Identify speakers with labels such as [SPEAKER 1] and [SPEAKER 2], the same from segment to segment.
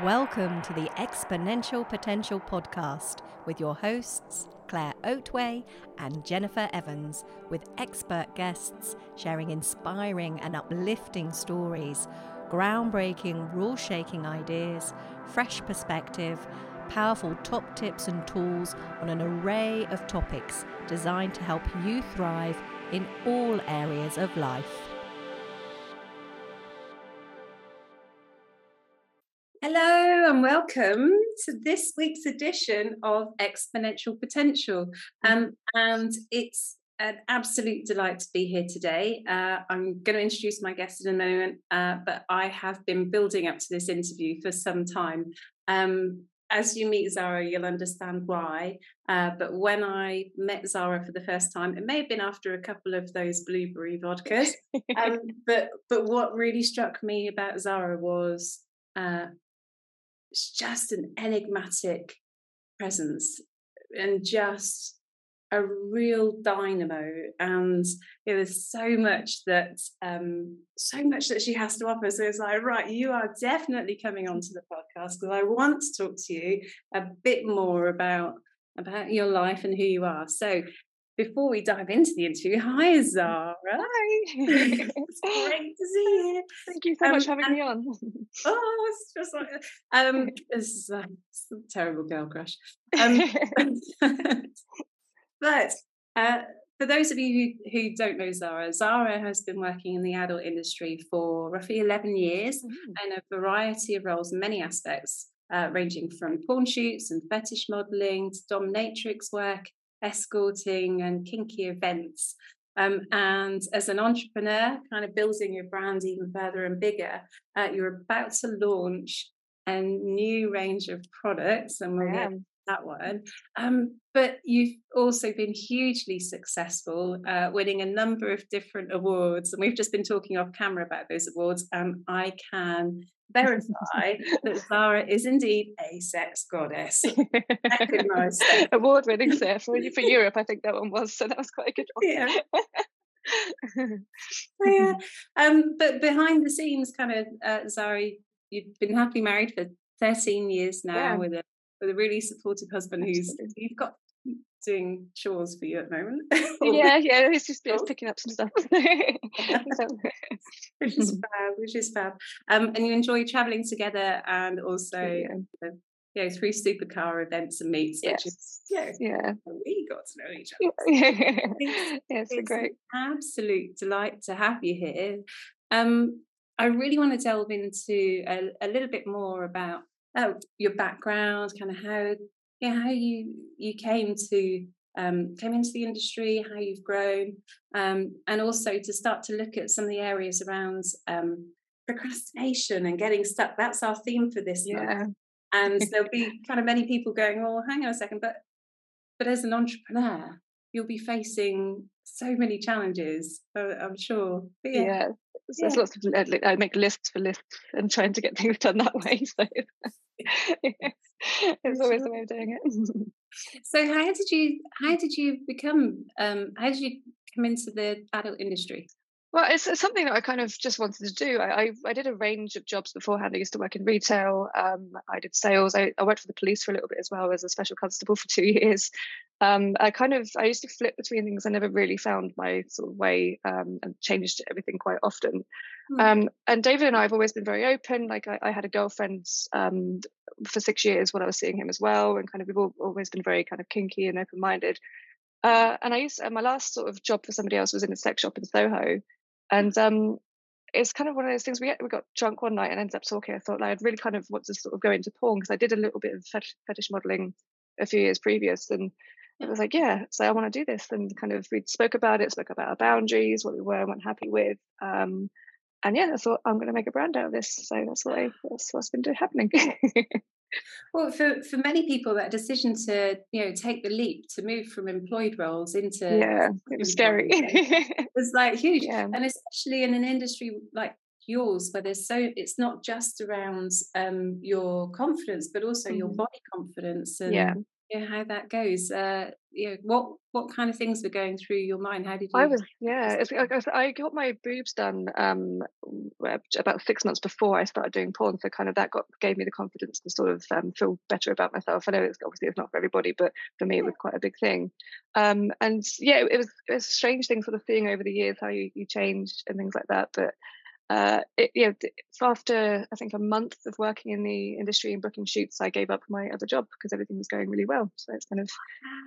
[SPEAKER 1] Welcome to the Exponential Potential Podcast with your hosts, Claire Oatway and Jennifer Evans, with expert guests sharing inspiring and uplifting stories, groundbreaking, rule shaking ideas, fresh perspective, powerful top tips and tools on an array of topics designed to help you thrive in all areas of life.
[SPEAKER 2] And welcome to this week's edition of Exponential Potential. Um, and it's an absolute delight to be here today. Uh, I'm going to introduce my guest in a moment, uh, but I have been building up to this interview for some time. Um, as you meet Zara, you'll understand why. Uh, but when I met Zara for the first time, it may have been after a couple of those blueberry vodkas. um, but but what really struck me about Zara was uh, it's just an enigmatic presence and just a real dynamo. And you know, there's so much that um so much that she has to offer. So it's like right you are definitely coming onto the podcast because i want to talk to you a bit more about about your life and who you are. So before we dive into the interview, hi Zara.
[SPEAKER 3] Hi.
[SPEAKER 2] it's great to see you.
[SPEAKER 3] Thank you so um, much for having and, me on.
[SPEAKER 2] oh, it's just like um, this is a, terrible girl crush. Um, but uh, for those of you who, who don't know Zara, Zara has been working in the adult industry for roughly 11 years mm. in a variety of roles in many aspects, uh, ranging from porn shoots and fetish modeling to dominatrix work escorting and kinky events. Um, and as an entrepreneur, kind of building your brand even further and bigger, uh, you're about to launch a new range of products, and we'll get that one. Um, but you've also been hugely successful, uh, winning a number of different awards, and we've just been talking off camera about those awards. Um, I can verify that Zara is indeed a sex goddess.
[SPEAKER 3] Award winning for, for Europe, I think that one was. So that was quite a good one.
[SPEAKER 2] Yeah. yeah. Um, but behind the scenes, kind of, uh, Zara, you've been happily married for 13 years now yeah. with a with a really supportive husband who's you've got doing chores for you at the moment.
[SPEAKER 3] yeah, yeah, it's just it's picking up some stuff.
[SPEAKER 2] which is fab, which is fab. Um, and you enjoy traveling together and also yeah. uh, you know, through supercar events and meets,
[SPEAKER 3] yes.
[SPEAKER 2] which is yeah,
[SPEAKER 3] yeah.
[SPEAKER 2] we got to know each other. yeah,
[SPEAKER 3] it's, it's great.
[SPEAKER 2] absolute delight to have you here. Um, I really want to delve into a, a little bit more about oh, your background, kind of how yeah how you you came to um, came into the industry, how you've grown, um, and also to start to look at some of the areas around um, procrastination and getting stuck. That's our theme for this
[SPEAKER 3] yeah.
[SPEAKER 2] month. And there'll be kind of many people going, "Oh, hang on a second, but but as an entrepreneur, you'll be facing so many challenges. I'm sure.
[SPEAKER 3] But yeah, yeah. there's yeah. lots of I make lists for lists and trying to get things done that way. So it's always the way of doing it.
[SPEAKER 2] so how did you how did you become um how did you come into the adult industry?
[SPEAKER 3] Well, it's, it's, something that I kind of just wanted to do. I, I, I, did a range of jobs beforehand. I used to work in retail. Um, I did sales. I, I, worked for the police for a little bit as well as a special constable for two years. Um, I kind of I used to flip between things. I never really found my sort of way um, and changed everything quite often. Mm. and David and I have always been very open. Like I, I had a girlfriend um, for six years when I was seeing him as well, and kind of we've all, always been very kind of kinky and open minded. Uh, and I used uh, my last sort of job for somebody else was in a sex shop in Soho and um, it's kind of one of those things. We we got drunk one night and ended up talking. I thought like, I'd really kind of want to sort of go into porn because I did a little bit of fetish, fetish modeling a few years previous, and it was like, yeah, so I want to do this. And kind of we spoke about it, spoke about our boundaries, what we were and weren't happy with. Um, and yeah, I thought I'm going to make a brand out of this. So that's what I, that's what's been happening.
[SPEAKER 2] Well, for, for many people, that decision to you know take the leap to move from employed roles into
[SPEAKER 3] yeah, it was scary.
[SPEAKER 2] was like huge, yeah. and especially in an industry like yours, where there's so it's not just around um, your confidence, but also mm. your body confidence and
[SPEAKER 3] yeah.
[SPEAKER 2] Hear how that goes. Uh, you know, what what kind of things were going through your mind? How did you?
[SPEAKER 3] I was yeah. It's, I, I got my boobs done um, about six months before I started doing porn, so kind of that got gave me the confidence to sort of um, feel better about myself. I know it's obviously it's not for everybody, but for me it was quite a big thing. Um, and yeah, it, it was it was a strange thing sort of seeing over the years how you you change and things like that, but uh, it, you know, so after I think a month of working in the industry and booking shoots, I gave up my other job because everything was going really well. So it's kind of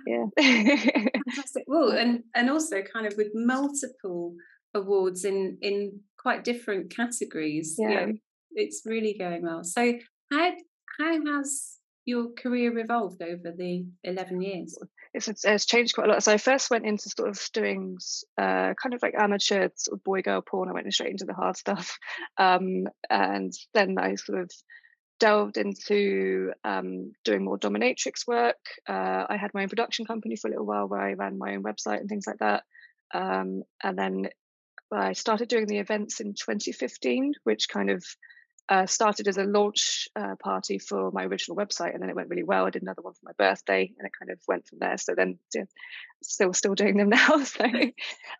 [SPEAKER 2] yeah. Fantastic. Well, and and also kind of with multiple awards in in quite different categories. Yeah, you know, it's really going well. So how how has your career evolved over the 11 years?
[SPEAKER 3] It's, it's, changed quite a lot. So I first went into sort of doing uh, kind of like amateur sort of boy girl porn. I went straight into the hard stuff. Um, and then I sort of delved into um, doing more dominatrix work. Uh, I had my own production company for a little while where I ran my own website and things like that. Um, and then I started doing the events in 2015, which kind of uh, started as a launch uh, party for my original website, and then it went really well. I did another one for my birthday, and it kind of went from there. So then, yeah, still still doing them now. so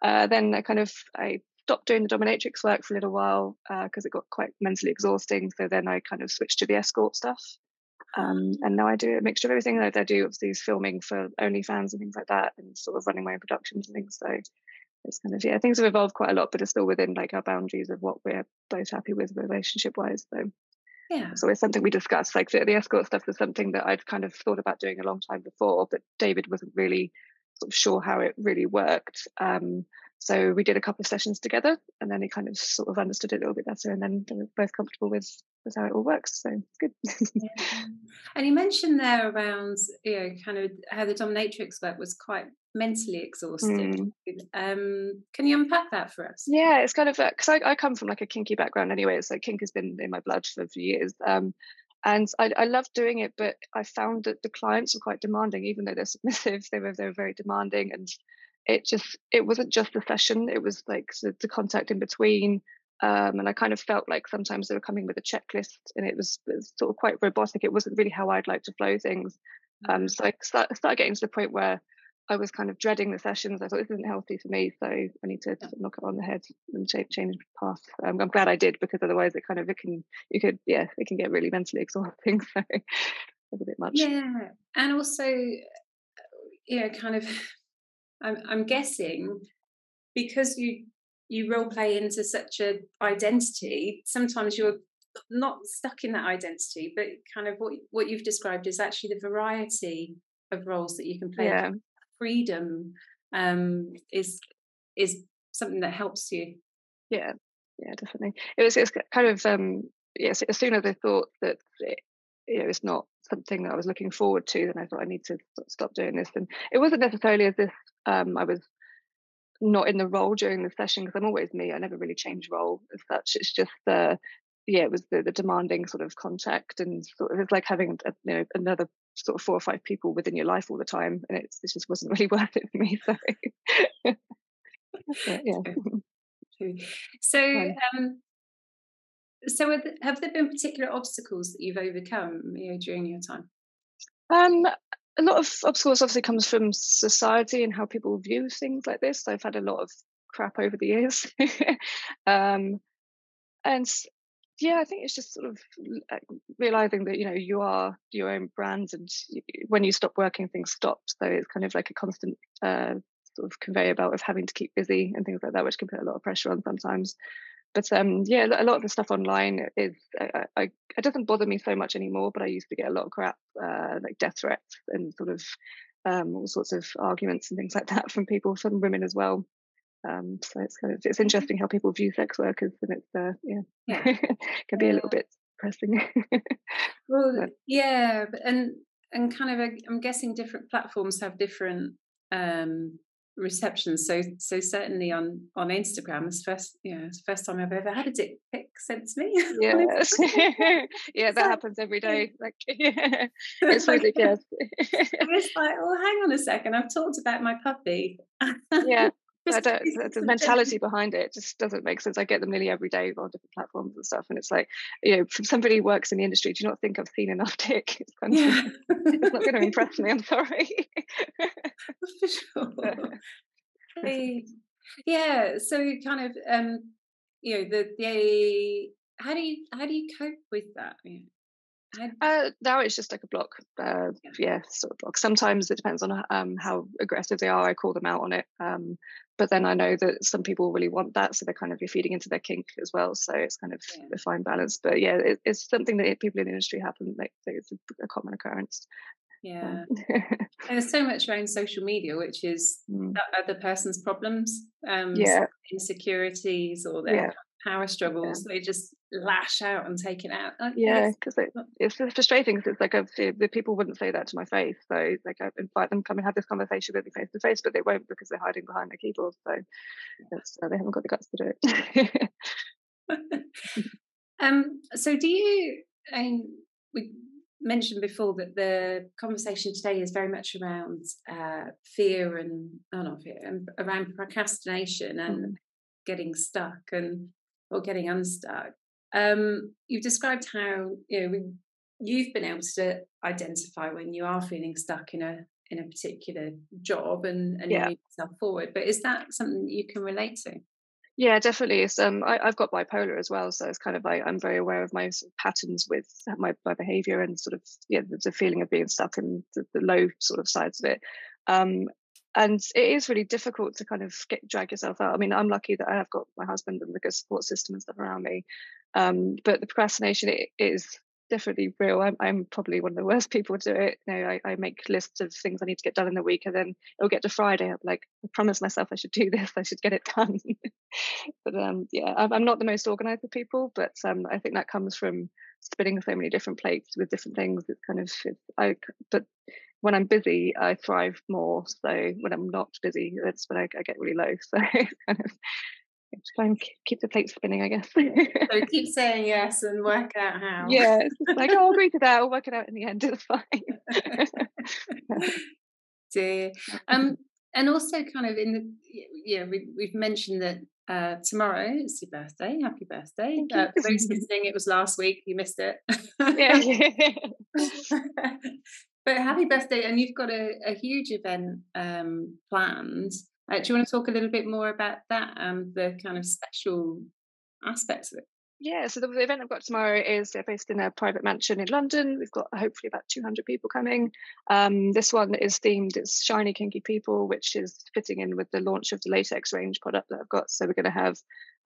[SPEAKER 3] uh, then I kind of I stopped doing the dominatrix work for a little while because uh, it got quite mentally exhausting. So then I kind of switched to the escort stuff. Um, and now I do a mixture of everything. I, I do obviously filming for OnlyFans and things like that, and sort of running my own productions and things. So kind of yeah things have evolved quite a lot but it's still within like our boundaries of what we're both happy with relationship wise so yeah so it's something we discussed like the, the escort stuff was something that i'd kind of thought about doing a long time before but david wasn't really sort of sure how it really worked um, so we did a couple of sessions together and then he kind of sort of understood it a little bit better and then they were both comfortable with with how it all works so it's good
[SPEAKER 2] yeah. and you mentioned there around you know kind of how the dominatrix work was quite mentally exhausted. Mm. Um, can you unpack that for us?
[SPEAKER 3] Yeah, it's kind of because I, I, come from like a kinky background anyway, so kink has been in my blood for a few years. Um, and I, I love doing it, but I found that the clients were quite demanding, even though they're submissive. They were they were very demanding, and it just it wasn't just the session; it was like the, the contact in between. Um, and I kind of felt like sometimes they were coming with a checklist, and it was, it was sort of quite robotic. It wasn't really how I'd like to flow things. Um, mm. so I start, started getting to the point where I was kind of dreading the sessions. I thought this isn't healthy for me, so I need to yeah. knock it on the head and change, change path. Um, I'm glad I did because otherwise it kind of it can you could yeah it can get really mentally exhausting. So it's a bit much.
[SPEAKER 2] Yeah, and also you know kind of I'm I'm guessing because you you role play into such a identity. Sometimes you're not stuck in that identity, but kind of what what you've described is actually the variety of roles that you can play. Yeah freedom um, is is something that helps you.
[SPEAKER 3] Yeah, yeah, definitely. It was it's kind of um, yes. As soon as I thought that it, you know it's not something that I was looking forward to, then I thought I need to stop doing this. And it wasn't necessarily as if um, I was not in the role during the session because I'm always me. I never really change role as such. It's just the uh, yeah, it was the, the demanding sort of contact and sort of it's like having a, you know another sort of four or five people within your life all the time, and it's, it just wasn't really worth it for me. So,
[SPEAKER 2] yeah. So, um, so have there been particular obstacles that you've overcome you know, during your time?
[SPEAKER 3] Um, a lot of obstacles obviously comes from society and how people view things like this. I've had a lot of crap over the years, um, and yeah, I think it's just sort of realizing that you know you are your own brand, and when you stop working, things stop. So it's kind of like a constant uh, sort of conveyor belt of having to keep busy and things like that, which can put a lot of pressure on sometimes. But um, yeah, a lot of the stuff online is I, I, it doesn't bother me so much anymore. But I used to get a lot of crap, uh, like death threats and sort of um, all sorts of arguments and things like that from people, from women as well. Um, so it's kind of it's interesting how people view sex workers, and it's uh, yeah, yeah. can be a little bit depressing.
[SPEAKER 2] well, but. yeah, and and kind of I'm guessing different platforms have different um, receptions. So so certainly on on Instagram, it's first you know it's the first time I've ever had a dick pic sent to me.
[SPEAKER 3] Yes, yeah, that happens every day. Like yeah, it's
[SPEAKER 2] like, yes. it's like, oh, hang on a second, I've talked about my puppy.
[SPEAKER 3] yeah, I don't, the mentality behind it just doesn't make sense. I get them nearly every day on different platforms and stuff, and it's like, you know, from somebody who works in the industry, do you not think I've seen enough dick? It's, kind of, yeah. it's not going to impress me. I'm sorry.
[SPEAKER 2] For sure. yeah. So kind of, um, you know, the the how do you how do you cope with that?
[SPEAKER 3] Uh, now it's just like a block. Uh, yeah, sort of block. Sometimes it depends on um, how aggressive they are. I call them out on it. Um, but then I know that some people really want that, so they're kind of you're feeding into their kink as well. So it's kind of yeah. a fine balance. But yeah, it, it's something that people in the industry happen. Like it's a, common occurrence.
[SPEAKER 2] Yeah, and there's so much around social media, which is mm. that other person's problems, um,
[SPEAKER 3] yeah,
[SPEAKER 2] insecurities or their yeah power struggles, yeah. they just lash out and take it out.
[SPEAKER 3] yeah, because it, it's frustrating because it's like a, the people wouldn't say that to my face. So like I invite them to come and have this conversation with me face to face, but they won't because they're hiding behind their keyboard. So uh, they haven't got the guts to do
[SPEAKER 2] it. um. So do you? I mean, we mentioned before that the conversation today is very much around uh, fear and oh not fear, and around procrastination and mm. getting stuck and or getting unstuck. Um, you've described how you know you've been able to identify when you are feeling stuck in a in a particular job and, and yeah. move yourself forward. But is that something that you can relate to?
[SPEAKER 3] Yeah, definitely. It's, um, I, have got bipolar as well, so it's kind of like I'm very aware of my sort of patterns with my my behaviour and sort of yeah the, the feeling of being stuck in the, the, low sort of sides of it. Um, and it is really difficult to kind of get, drag yourself out. I mean, I'm lucky that I have got my husband and the good support system and stuff around me. Um, but the procrastination is definitely real. I'm, I'm, probably one of the worst people to do it. You know, I, I, make lists of things I need to get done in the week, and then it'll get to Friday. I'm like, I promised myself I should do this. I should get it done. but um, yeah, I'm, I'm, not the most organized of people, but um, I think that comes from spinning so many different plates with different things. It's kind of, it's, I, but when I'm busy, I thrive more. So when I'm not busy, that's when I, I get really low. So kind of try and keep the plate spinning, I guess.
[SPEAKER 2] so keep saying yes and work out how.
[SPEAKER 3] Yeah, like oh, I'll agree to that. I'll work it out in the end. It's fine.
[SPEAKER 2] Dear, um, and also kind of in the yeah, we, we've mentioned that uh, tomorrow is your birthday. Happy birthday! Uh, for those listening, it was last week. You missed it. yeah. But happy birthday, and you've got a, a huge event um, planned. Uh, do you want to talk a little bit more about that and the kind of special aspects of it?
[SPEAKER 3] Yeah, so the event I've got tomorrow is they're based in a private mansion in London. We've got hopefully about 200 people coming. Um, this one is themed, it's Shiny Kinky People, which is fitting in with the launch of the latex range product that I've got. So we're going to have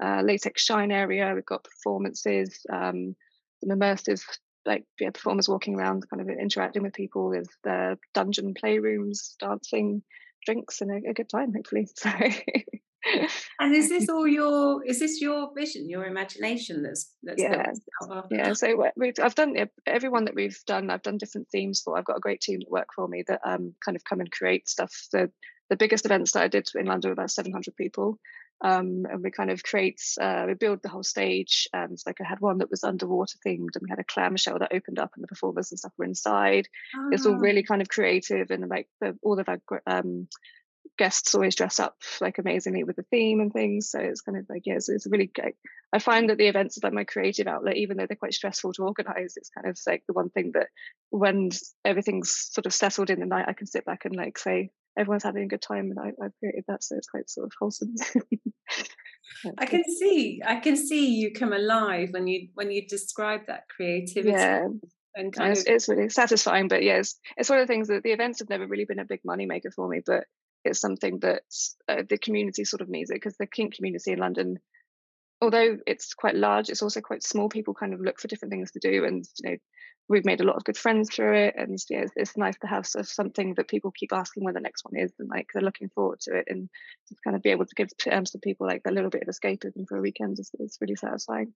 [SPEAKER 3] a latex shine area, we've got performances, um, some immersive like yeah, performers walking around, kind of interacting with people. There's the dungeon playrooms, dancing, drinks, and a, a good time, hopefully.
[SPEAKER 2] So. and is this all your? Is this your vision, your imagination? That's, that's
[SPEAKER 3] yeah, yeah. So we've, I've done everyone that we've done. I've done different themes for. I've got a great team that work for me that um kind of come and create stuff. The the biggest events that I did in London were about 700 people. Um, and we kind of create, uh, we build the whole stage. And it's like I had one that was underwater themed, and we had a clamshell that opened up, and the performers and stuff were inside. Oh. It's all really ah. kind of creative, and like the, all of our um, guests always dress up like amazingly with the theme and things. So it's kind of like yeah, so it's really great. I find that the events are like my creative outlet, even though they're quite stressful to organize. It's kind of like the one thing that when everything's sort of settled in the night, I can sit back and like say, everyone's having a good time and I, have created that so it's quite sort of wholesome.
[SPEAKER 2] I can see I can see you come alive when you when you describe that creativity
[SPEAKER 3] yeah. and kind it's, of... it's really satisfying but yes yeah, it's, one of the things that the events have never really been a big money maker for me but it's something that uh, the community sort of needs it because the kink community in London although it's quite large it's also quite small people kind of look for different things to do and you know we've made a lot of good friends through it and yeah it's, it's nice to have sort of something that people keep asking when the next one is and like they're looking forward to it and just kind of be able to give um, some people like a little bit of escapism for a weekend is, is really satisfying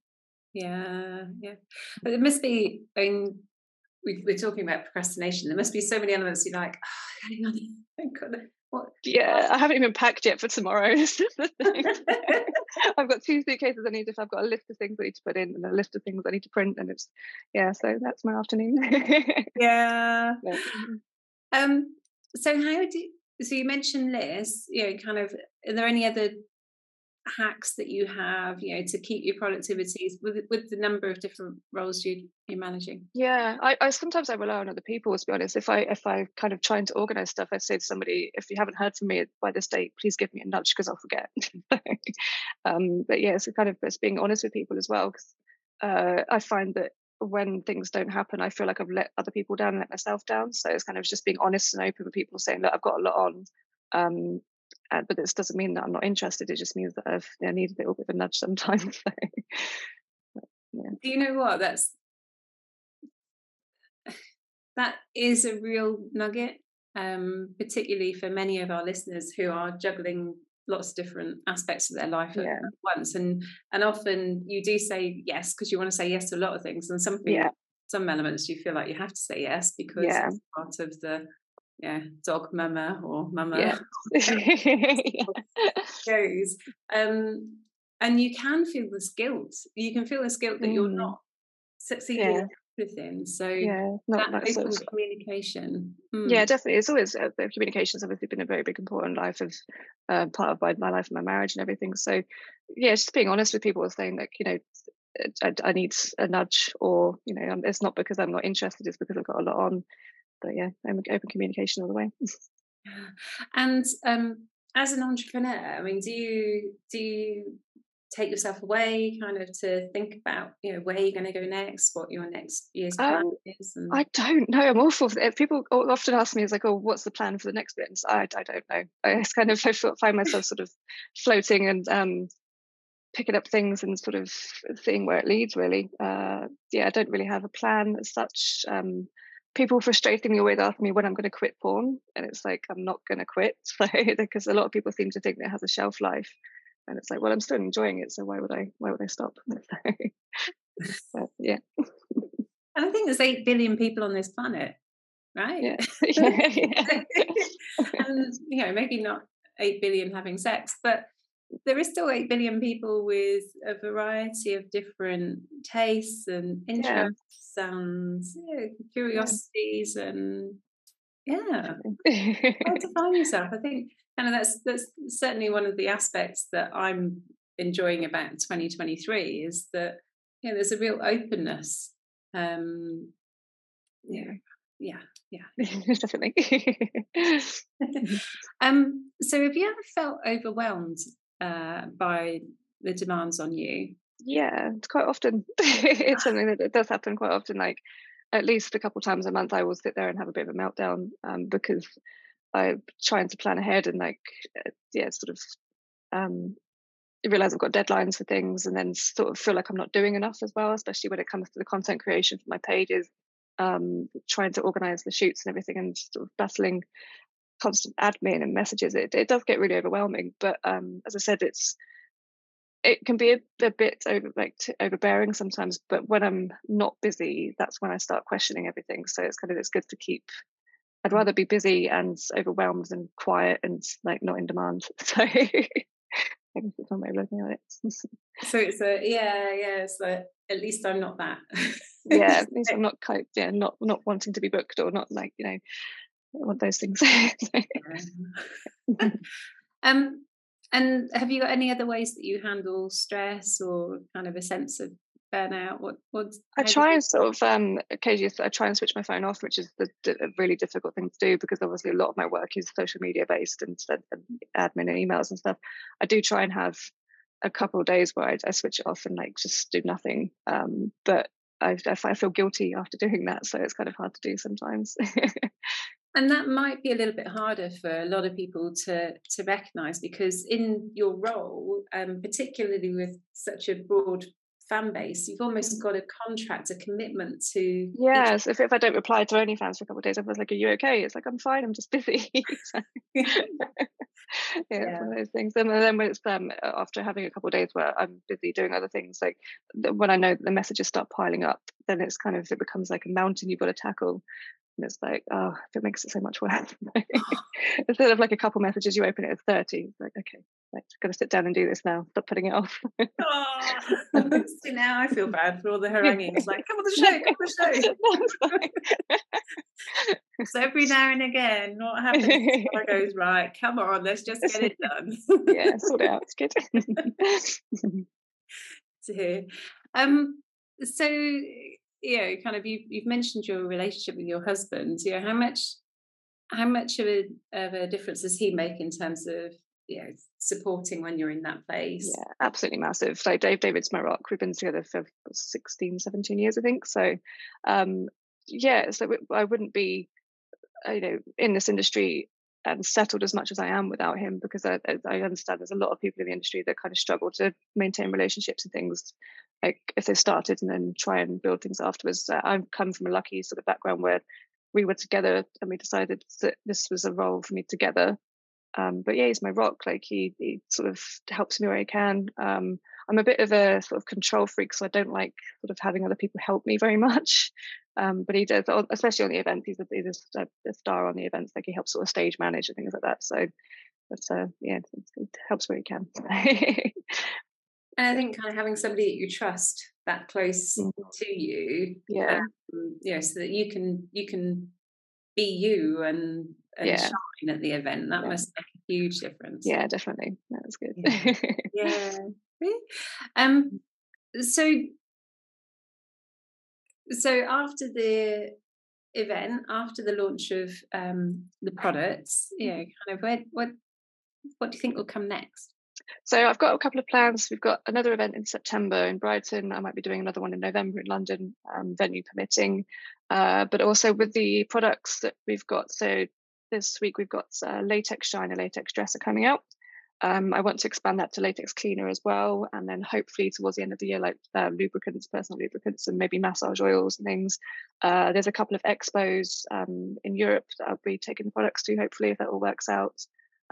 [SPEAKER 2] yeah yeah but it must be I mean we, are talking about procrastination there must be so many elements you're like oh, hang on
[SPEAKER 3] what? Yeah, I haven't even packed yet for tomorrow. I've got two suitcases I need to. I've got a list of things I need to put in and a list of things I need to print, and it's yeah. So that's my afternoon.
[SPEAKER 2] yeah. yeah. Um. So how do so you mentioned lists. You know, kind of. Are there any other hacks that you have you know to keep your productivity with with the number of different roles you you're managing?
[SPEAKER 3] Yeah I, I sometimes i rely on other people to be honest. If i if i kind of trying to organize stuff i say to somebody if you haven't heard from me by this date please give me a nudge because i'll forget. Um but yeah it's kind of it's being honest with people as well because uh, i find that when things don't happen i feel like i've let other people down and let myself down. So it's kind of just being honest and open with people saying look i've got a lot on. Um, uh, but this doesn't mean that I'm not interested. It just means that I've I need a little bit of a nudge sometimes.
[SPEAKER 2] yeah. Do you know what? That's that is a real nugget, um, particularly for many of our listeners who are juggling lots of different aspects of their life at once. And and often you do say yes because you want to say yes to a lot of things, and some yeah. some elements you feel like you have to say yes because yeah. it's part of the yeah, dog mama or mama yeah. goes. Um, and you can feel this guilt. You can feel this guilt that mm. you're not succeeding yeah. everything. So
[SPEAKER 3] yeah,
[SPEAKER 2] not, that open sort of, communication.
[SPEAKER 3] Mm. Yeah, definitely. It's always uh, communication has obviously been a very big important life of uh, part of my, my life and my marriage and everything. So yeah, just being honest with people, saying that you know I, I, need a nudge, or you know, it's not because I'm not interested; it's because I've got a lot on but yeah, I'm open communication all the way.
[SPEAKER 2] and um, as an entrepreneur, I mean, do you do you take yourself away kind of to think about you know where you're going to go next what your next year's plan um, is and...
[SPEAKER 3] i don't know. I'm awful people often ask me it's like oh what's the plan for the next bit? I, I don't know. I just kind of I find myself sort of floating and um picking up things and sort of seeing where it leads really. Uh yeah i don't really have a plan as such. Um people frustrating me always ask me when I'm going to quit porn, and it's like I'm not going to quit because a lot of people seem to think that it has a shelf life, and it's like, well, I'm still enjoying it, so why would I? Why would I stop? but, yeah.
[SPEAKER 2] And I think there's eight billion people on this planet, right?
[SPEAKER 3] Yeah. yeah, yeah.
[SPEAKER 2] and you know, maybe not eight billion having sex, but there is still 8 billion people with a variety of different tastes and interests yeah. and yeah, curiosities yeah. and yeah. How to find yourself. I think and that's that's certainly one of the aspects that i'm enjoying about 2023 is that yeah there's a real openness um yeah. yeah yeah.
[SPEAKER 3] Definitely.
[SPEAKER 2] Um so have you ever felt overwhelmed uh, by the demands on you?
[SPEAKER 3] Yeah, it's quite often. it's something that it does happen quite often. Like at least a couple times a month, I will sit there and have a bit of a meltdown um, because I'm trying to plan ahead and like uh, yeah, sort of um, realize I've got deadlines for things, and then sort of feel like I'm not doing enough as well, especially when it comes to the content creation for my pages. Um, trying to organize the shoots and everything, and sort of battling constant admin and messages, it, it does get really overwhelming. But um, as I said, it's it can be a, a bit over like overbearing sometimes. But when I'm not busy, that's when I start questioning everything. So it's kind of it's good to keep. I'd rather be busy and overwhelmed than quiet and like not in demand. So I guess it's one way of looking at it.
[SPEAKER 2] so it's a yeah, yeah. It's like at least I'm not that.
[SPEAKER 3] yeah, at least I'm not quite yeah, not not wanting to be booked or not like you know want those things.
[SPEAKER 2] um, and have you got any other ways that you handle stress or kind of a sense of burnout? What what?
[SPEAKER 3] I try and sort of um, occasionally I try and switch my phone off, which is the, a really difficult thing to do because obviously a lot of my work is social media based and, and admin and emails and stuff. I do try and have a couple of days where I, I switch it off and like just do nothing. Um, but I, I feel guilty after doing that, so it's kind of hard to do sometimes.
[SPEAKER 2] And that might be a little bit harder for a lot of people to to recognize because in your role um, particularly with such a broad fan base you've almost got a contract a commitment to
[SPEAKER 3] yes if, if i don't reply to any fans for a couple of days i was like are you okay? It's like i'm fine i'm just busy. Yeah, yeah. one of those things. And then when it's um, after having a couple of days where i'm busy doing other things like when i know the messages start piling up then it's kind of it becomes like a mountain you've got to tackle and it's like oh it makes it so much worse. Instead of like a couple messages you open it at 30 it's like okay like gotta sit down and do this now. Stop putting it off.
[SPEAKER 2] Oh, see now I feel bad for all the haranguing. It's like come on the show come on the show. So every now and again what happens I goes right come on let's just get it done.
[SPEAKER 3] Yeah sort it out it's good.
[SPEAKER 2] To hear. Um so you know kind of you, you've mentioned your relationship with your husband you know how much how much of a, of a difference does he make in terms of you know supporting when you're in that place?
[SPEAKER 3] Yeah absolutely massive. Like dave david's my rock. We've been together for 16 17 years i think. So um yeah so i wouldn't be you know in this industry and settled as much as I am without him because I, I understand there's a lot of people in the industry that kind of struggle to maintain relationships and things like if they started and then try and build things afterwards. Uh, I've come from a lucky sort of background where we were together and we decided that this was a role for me together. Um, but yeah, he's my rock. Like he, he sort of helps me where he can. Um, I'm a bit of a sort of control freak, so I don't like sort of having other people help me very much. Um, but he does, especially on the events. He's a, he's a, a, star on the events. Like he helps sort of stage manage and things like that. So, but uh, yeah, it helps where he can.
[SPEAKER 2] and I think kind of having somebody that you trust that close mm-hmm. to you,
[SPEAKER 3] yeah,
[SPEAKER 2] um, know, so that you can you can be you and and yeah. shine at the event. That yeah. must make a huge difference.
[SPEAKER 3] Yeah, definitely. That was good.
[SPEAKER 2] yeah. yeah. Um. So so after the event, after the launch of um, the products, yeah, kind of where, what what do you think will come next?
[SPEAKER 3] So I've got a couple of plans. We've got another event in September in Brighton. I might be doing another one in November in London, um, venue permitting. Uh, but also with the products that we've got. So this week we've got uh, latex shiner, latex dresser coming out. Um, I want to expand that to latex cleaner as well, and then hopefully towards the end of the year, like uh, lubricants, personal lubricants, and maybe massage oils and things. Uh, there's a couple of expos um, in Europe that I'll be taking the products to. Hopefully, if that all works out.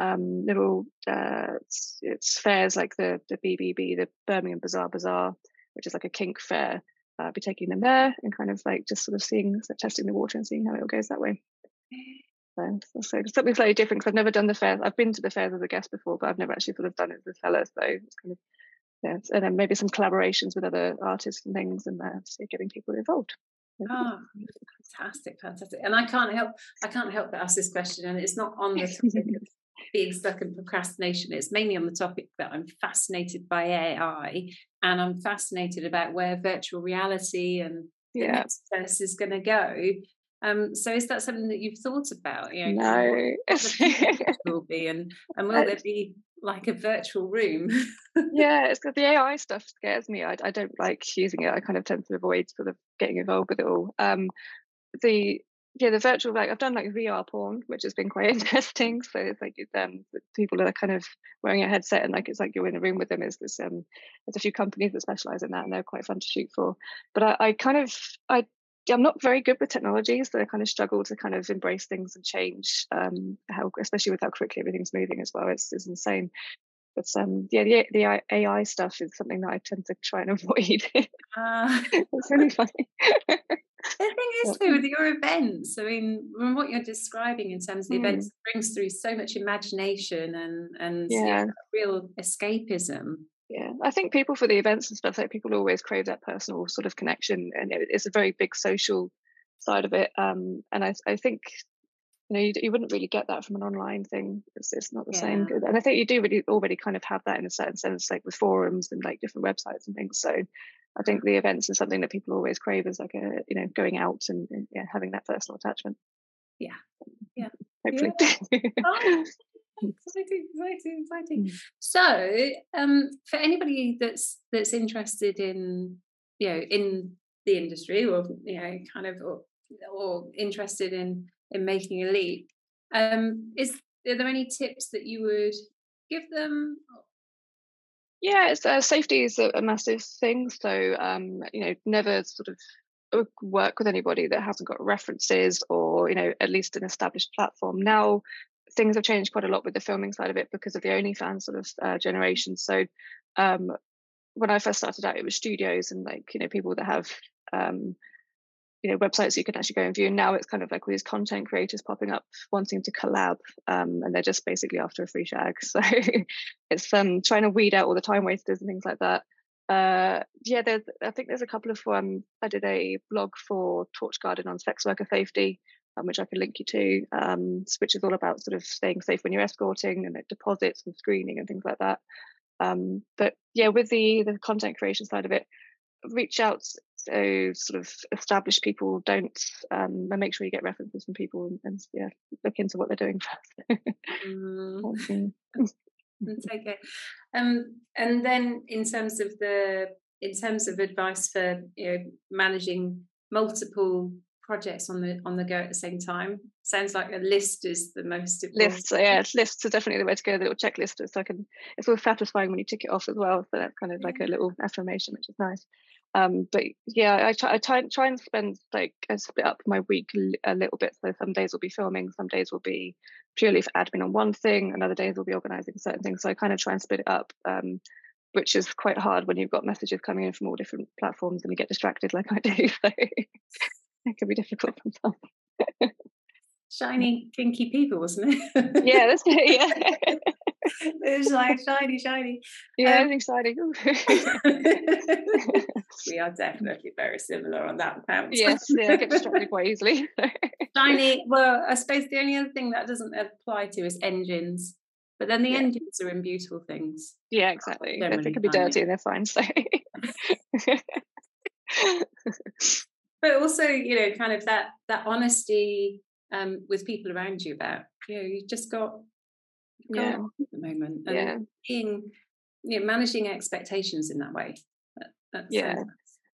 [SPEAKER 3] Um, little uh, it's, it's, fairs like the the BBB, the Birmingham Bizarre Bazaar, which is like a kink fair. I'll be taking them there and kind of like just sort of seeing, testing the water and seeing how it all goes that way. So, so something slightly different because I've never done the fairs. I've been to the fairs as a guest before, but I've never actually sort of done it as a seller. So it's kind of yeah, and then maybe some collaborations with other artists and things, and uh, so getting people involved.
[SPEAKER 2] Oh, fantastic, fantastic! And I can't help, I can't help but ask this question, and it's not on the topic of being stuck in procrastination. It's mainly on the topic that I'm fascinated by AI, and I'm fascinated about where virtual reality and
[SPEAKER 3] yeah.
[SPEAKER 2] the next is going to go. Um, so is that something that you've thought about?
[SPEAKER 3] You know, no.
[SPEAKER 2] Will be, and and will there be like a virtual room?
[SPEAKER 3] yeah, it's because the AI stuff scares me. I, I don't like using it. I kind of tend to avoid sort of getting involved with it all. Um, the yeah, the virtual like I've done like VR porn, which has been quite interesting. So it's like um people are kind of wearing a headset and like it's like you're in a room with them. Is this um there's a few companies that specialize in that and they're quite fun to shoot for. But I, I kind of I I'm not very good with technology, so I kind of struggle to kind of embrace things and change. Um, how especially with how quickly everything's moving as well, it's, it's insane. But um, yeah, the, the AI stuff is something that I tend to try and avoid. Uh, it's really funny.
[SPEAKER 2] The thing is, too, with your events, I mean, from what you're describing in terms of the mm. events, brings through so much imagination and and yeah. Yeah, real escapism
[SPEAKER 3] yeah i think people for the events and stuff like people always crave that personal sort of connection and it's a very big social side of it um, and I, I think you know you, you, wouldn't really get that from an online thing it's, it's not the yeah. same and i think you do really already kind of have that in a certain sense like with forums and like different websites and things so i think the events are something that people always crave as like a you know going out and, and yeah having that personal attachment
[SPEAKER 2] yeah yeah
[SPEAKER 3] hopefully
[SPEAKER 2] yeah. Oh, exciting, exciting, exciting. Mm. So, um, for anybody that's that's interested in you know in the industry or you know kind of or, or interested in in making a leap, um, is are there any tips that you would give them?
[SPEAKER 3] Yeah, uh, safety is a, a, massive thing. So, um, you know, never sort of uh, work with anybody that hasn't got references or you know at least an established platform now things have changed quite a lot with the filming side of it because of the OnlyFans sort of uh, generation. So um, when I first started out, it was studios and like you know people that have um, you know websites you can actually go and view. Now it's kind of like with these content creators popping up wanting to collab, um, and they're just basically after a free shag. So it's um, trying to weed out all the time wasters and things like that. Uh, yeah, there's I think there's a couple of um, I did a blog for Torture Garden on sex worker safety, um, which I can link you to, um, which is all about sort of staying safe when you're escorting and like, deposits and screening and things like that. Um, but yeah, with the the content creation side of it, reach out so sort of established people don't um, and make sure you get references from people and, and yeah look into what they're doing first
[SPEAKER 2] mm. That's okay. Um, and then in terms of the in terms of advice for you know managing multiple projects on the on the go at the same time, sounds like a list is the most
[SPEAKER 3] important. Lists, yeah, lists are definitely the way to go. The little checklist, so I can. It's all satisfying when you tick it off as well. So that's kind of like a little affirmation, which is nice. Um, but yeah, I try, I try, try and spend like I split up my week a little bit. So some days will be filming, some days will be purely for admin on one thing, and other days will be organizing certain things. So I kind of try and split it up, um, which is quite hard when you've got messages coming in from all different platforms and you get distracted like I do. So it can be difficult sometimes.
[SPEAKER 2] Shiny, kinky people, wasn't
[SPEAKER 3] it? yeah, that's it. Yeah.
[SPEAKER 2] it was like shiny, shiny.
[SPEAKER 3] Yeah, um, exciting.
[SPEAKER 2] we are definitely very similar on that count.
[SPEAKER 3] Yes, yeah, I get distracted quite easily.
[SPEAKER 2] shiny. Well, I suppose the only other thing that doesn't apply to is engines. But then the yeah. engines are in beautiful things.
[SPEAKER 3] Yeah, exactly. They, can be dirty and they're fine. So.
[SPEAKER 2] but also, you know, kind of that that honesty um, with people around you about, you know, you've just got you yeah. at the moment. And yeah. being, you know, managing expectations in that way.
[SPEAKER 3] That, yeah.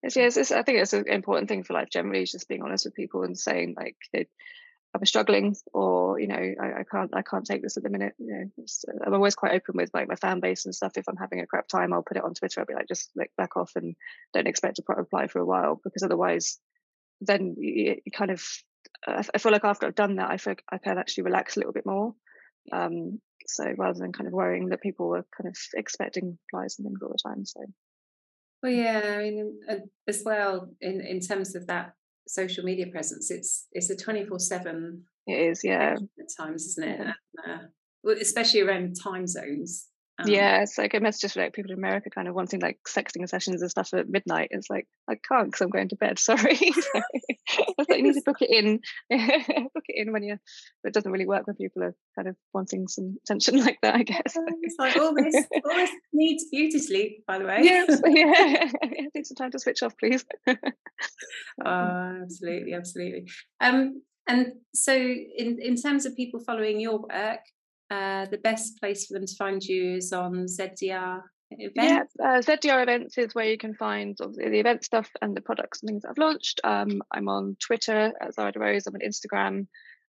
[SPEAKER 3] It's, yeah, it's, I think it's an important thing for life generally, is just being honest with people and saying like, I'm struggling, or you know, I, I, can't, I can't take this at the minute. You know, uh, I'm always quite open with like my fan base and stuff. If I'm having a crap time, I'll put it on Twitter. I'll be like, just like back off and don't expect to reply for a while, because otherwise, then you, you kind of, I feel like after I've done that, I feel I can actually relax a little bit more. Um, so rather than kind of worrying that people were kind of expecting replies and things all the time. So.
[SPEAKER 2] Well, yeah, I mean, as well in in terms of that social media presence, it's it's a twenty four seven.
[SPEAKER 3] It is, yeah.
[SPEAKER 2] At times, isn't it? Yeah. And, uh, well, especially around time zones.
[SPEAKER 3] Um, yeah, it's like a message for like people in America kind of wanting like sexting sessions and stuff at midnight. It's like I can't because I'm going to bed. Sorry, like you need to book it in, book it in when you. But it doesn't really work when people are kind of wanting some attention like that. I guess
[SPEAKER 2] it's like all this, all this needs beauty sleep. By the way,
[SPEAKER 3] yes, yeah, take some time to switch off, please.
[SPEAKER 2] oh, absolutely, absolutely. Um, and so in in terms of people following your work, uh, the best place for them to find you is on ZDR events?
[SPEAKER 3] Yeah, uh, ZDR events is where you can find the event stuff and the products and things that I've launched. Um, I'm on Twitter at Zara Rose. I'm on Instagram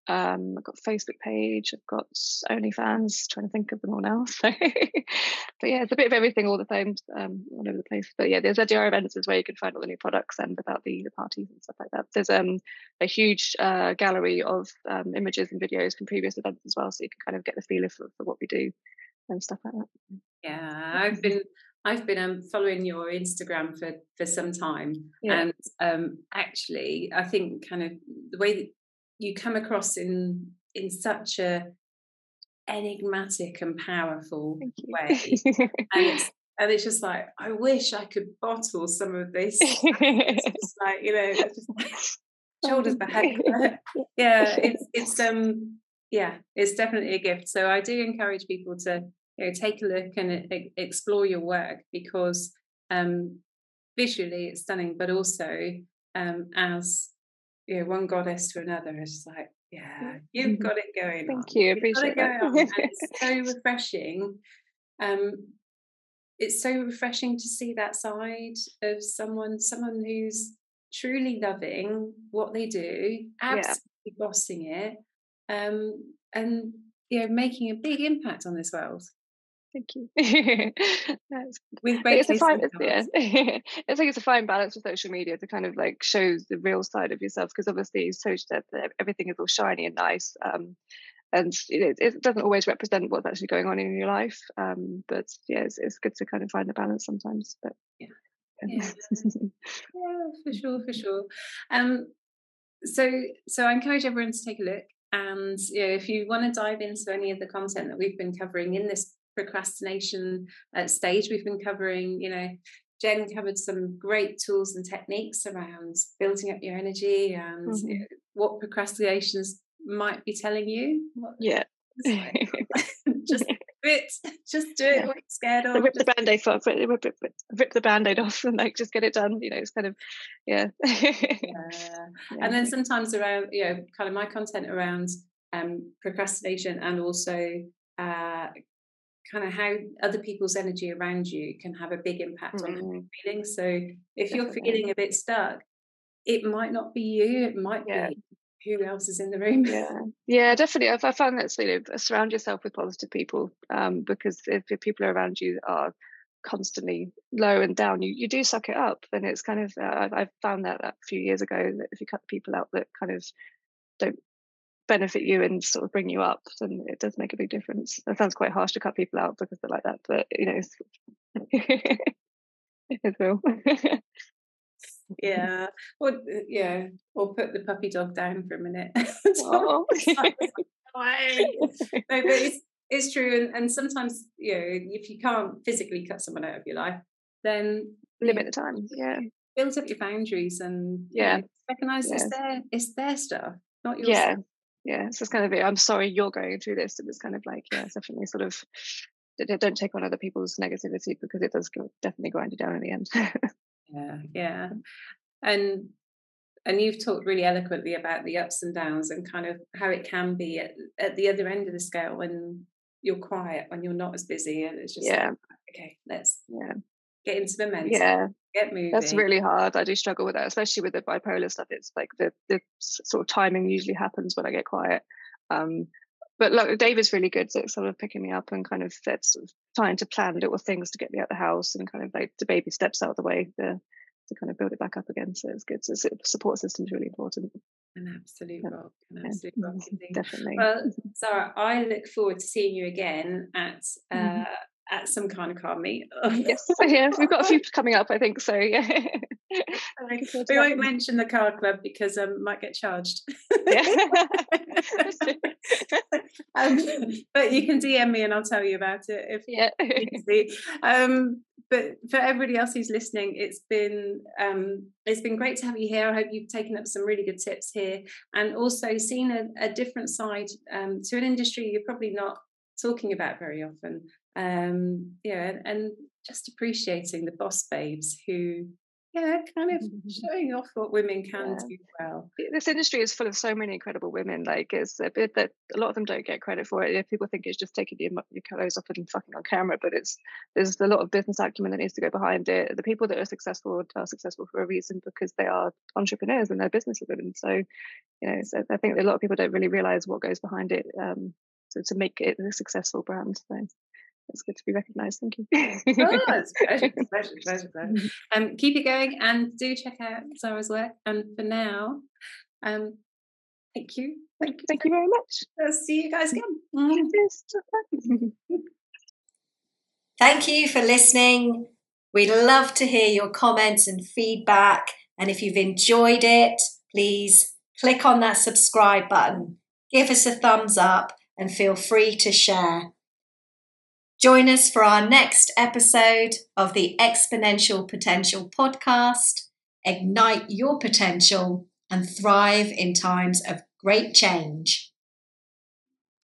[SPEAKER 3] um, I've got a Facebook page. I've got OnlyFans. Trying to think of them all now. So, but yeah, it's a bit of everything all the time, um, all over the place. But yeah, there's ZDR events is where you can find all the new products and about the, the parties and stuff like that. There's um, a huge uh, gallery of um, images and videos from previous events as well, so you can kind of get the feel for, for what we do and stuff like that.
[SPEAKER 2] Yeah, I've been I've been um, following your Instagram for for some time, yeah. and um, actually, I think kind of the way that you come across in in such a enigmatic and powerful way and it's and it's just like I wish I could bottle some of this. It's just like you know just shoulders back yeah. It's it's um yeah it's definitely a gift. So I do encourage people to you know take a look and explore your work because um visually it's stunning but also um as know, one goddess to another. It's like, yeah, you've mm-hmm. got it going
[SPEAKER 3] Thank
[SPEAKER 2] on.
[SPEAKER 3] you, appreciate it.
[SPEAKER 2] it's so refreshing. Um, it's so refreshing to see that side of someone, someone who's truly loving what they do, absolutely yeah. bossing it, um, and you know, making a big impact on this world.
[SPEAKER 3] Thank you. With great it's a fine, it's, yeah. I think it's a fine balance with social media to kind of like show the real side of yourself because obviously social everything is all shiny and nice. Um, and it, it, doesn't always represent what's actually going on in your life. Um, but yeah, it's, it's good to kind of find a balance sometimes. But
[SPEAKER 2] yeah. Yeah. yeah, for sure, for sure. Um, so so I encourage everyone to take a look. And you know, if you want to dive into any of the content that we've been covering in this procrastination uh, stage, we've been covering, you know, Jen covered some great tools and techniques around building up your energy and mm-hmm. you know, what procrastinations might be telling you. What,
[SPEAKER 3] yeah.
[SPEAKER 2] just do it. Just do it. Yeah. What you're scared of.
[SPEAKER 3] rip the band-aid off. Rip, rip, rip, rip, the band-aid off and like just get it done. You know, it's kind of yeah. yeah.
[SPEAKER 2] yeah. And then sometimes around, you know, kind of my content around um procrastination and also uh kind of how other people's energy around you can have a big impact mm-hmm. on your feelings. So if Definitely. you're feeling a bit stuck, it might not be you, it might yeah. be who else is in the room.
[SPEAKER 3] Yeah, yeah, definitely. I've, I found that you know, surround yourself with positive people um, because if, if people around you are constantly low and down, you, you do suck it up. And it's kind of, uh, I've found that a few years ago that if you cut people out that kind of don't benefit you and sort of bring you up, then it does make a big difference. It sounds quite harsh to cut people out because they're like that, but you know, it's, it will.
[SPEAKER 2] yeah, or uh, yeah, or put the puppy dog down for a minute. no, but it's it's true, and, and sometimes you know if you can't physically cut someone out of your life, then
[SPEAKER 3] limit the time. Yeah,
[SPEAKER 2] build up your boundaries and
[SPEAKER 3] yeah,
[SPEAKER 2] you know, recognize yeah. it's their it's their stuff, not yours.
[SPEAKER 3] Yeah, yeah, it's just kind of it. I'm sorry you're going through this. It was kind of like, yeah, it's definitely sort of don't take on other people's negativity because it does definitely grind you down in the end.
[SPEAKER 2] yeah, yeah, and and you've talked really eloquently about the ups and downs and kind of how it can be at, at the other end of the scale when you're quiet, when you're not as busy, and it's just
[SPEAKER 3] yeah,
[SPEAKER 2] like, okay, let's
[SPEAKER 3] yeah
[SPEAKER 2] get into momentum.
[SPEAKER 3] Yeah,
[SPEAKER 2] get moving.
[SPEAKER 3] That's really hard. I do struggle with that, especially with the bipolar stuff. It's like the the sort of timing usually happens when I get quiet. Um, but look, David's really good at sort of picking me up and kind of sort of trying to plan little things to get me out the house and kind of like the baby steps out of the way to, to kind of build it back up again. So it's good. So support system is really important.
[SPEAKER 2] An absolute rock. An absolute rock
[SPEAKER 3] mm-hmm. Definitely.
[SPEAKER 2] Well, Zara, I look forward to seeing you again at mm-hmm. At some kind of car meet.
[SPEAKER 3] yes, yeah, we've got a few coming up, I think. So yeah.
[SPEAKER 2] we won't mention the car club because um might get charged. um, but you can DM me and I'll tell you about it if
[SPEAKER 3] yeah.
[SPEAKER 2] um but for everybody else who's listening, it's been um, it's been great to have you here. I hope you've taken up some really good tips here, and also seen a, a different side um, to an industry you're probably not talking about very often um yeah and just appreciating the boss babes who yeah kind of showing off what women can yeah. do well.
[SPEAKER 3] This industry is full of so many incredible women like it's a bit that a lot of them don't get credit for it. People think it's just taking your, your clothes off and fucking on camera but it's there's a lot of business acumen that needs to go behind it. The people that are successful are successful for a reason because they are entrepreneurs and they're business women. So you know so i think a lot of people don't really realize what goes behind it um to, to make it a successful brand so it's good to be recognised. Thank you.
[SPEAKER 2] oh, it's pleasure, pleasure, pleasure, pleasure. Um, keep it going and do check out Zara's work. And for now, um, thank you.
[SPEAKER 3] Thank you. Thank you very much.
[SPEAKER 2] I'll see you guys again. Thank you for listening. We'd love to hear your comments and feedback. And if you've enjoyed it, please click on that subscribe button, give us a thumbs up, and feel free to share. Join us for our next episode of the Exponential Potential podcast. Ignite your potential and thrive in times of great change.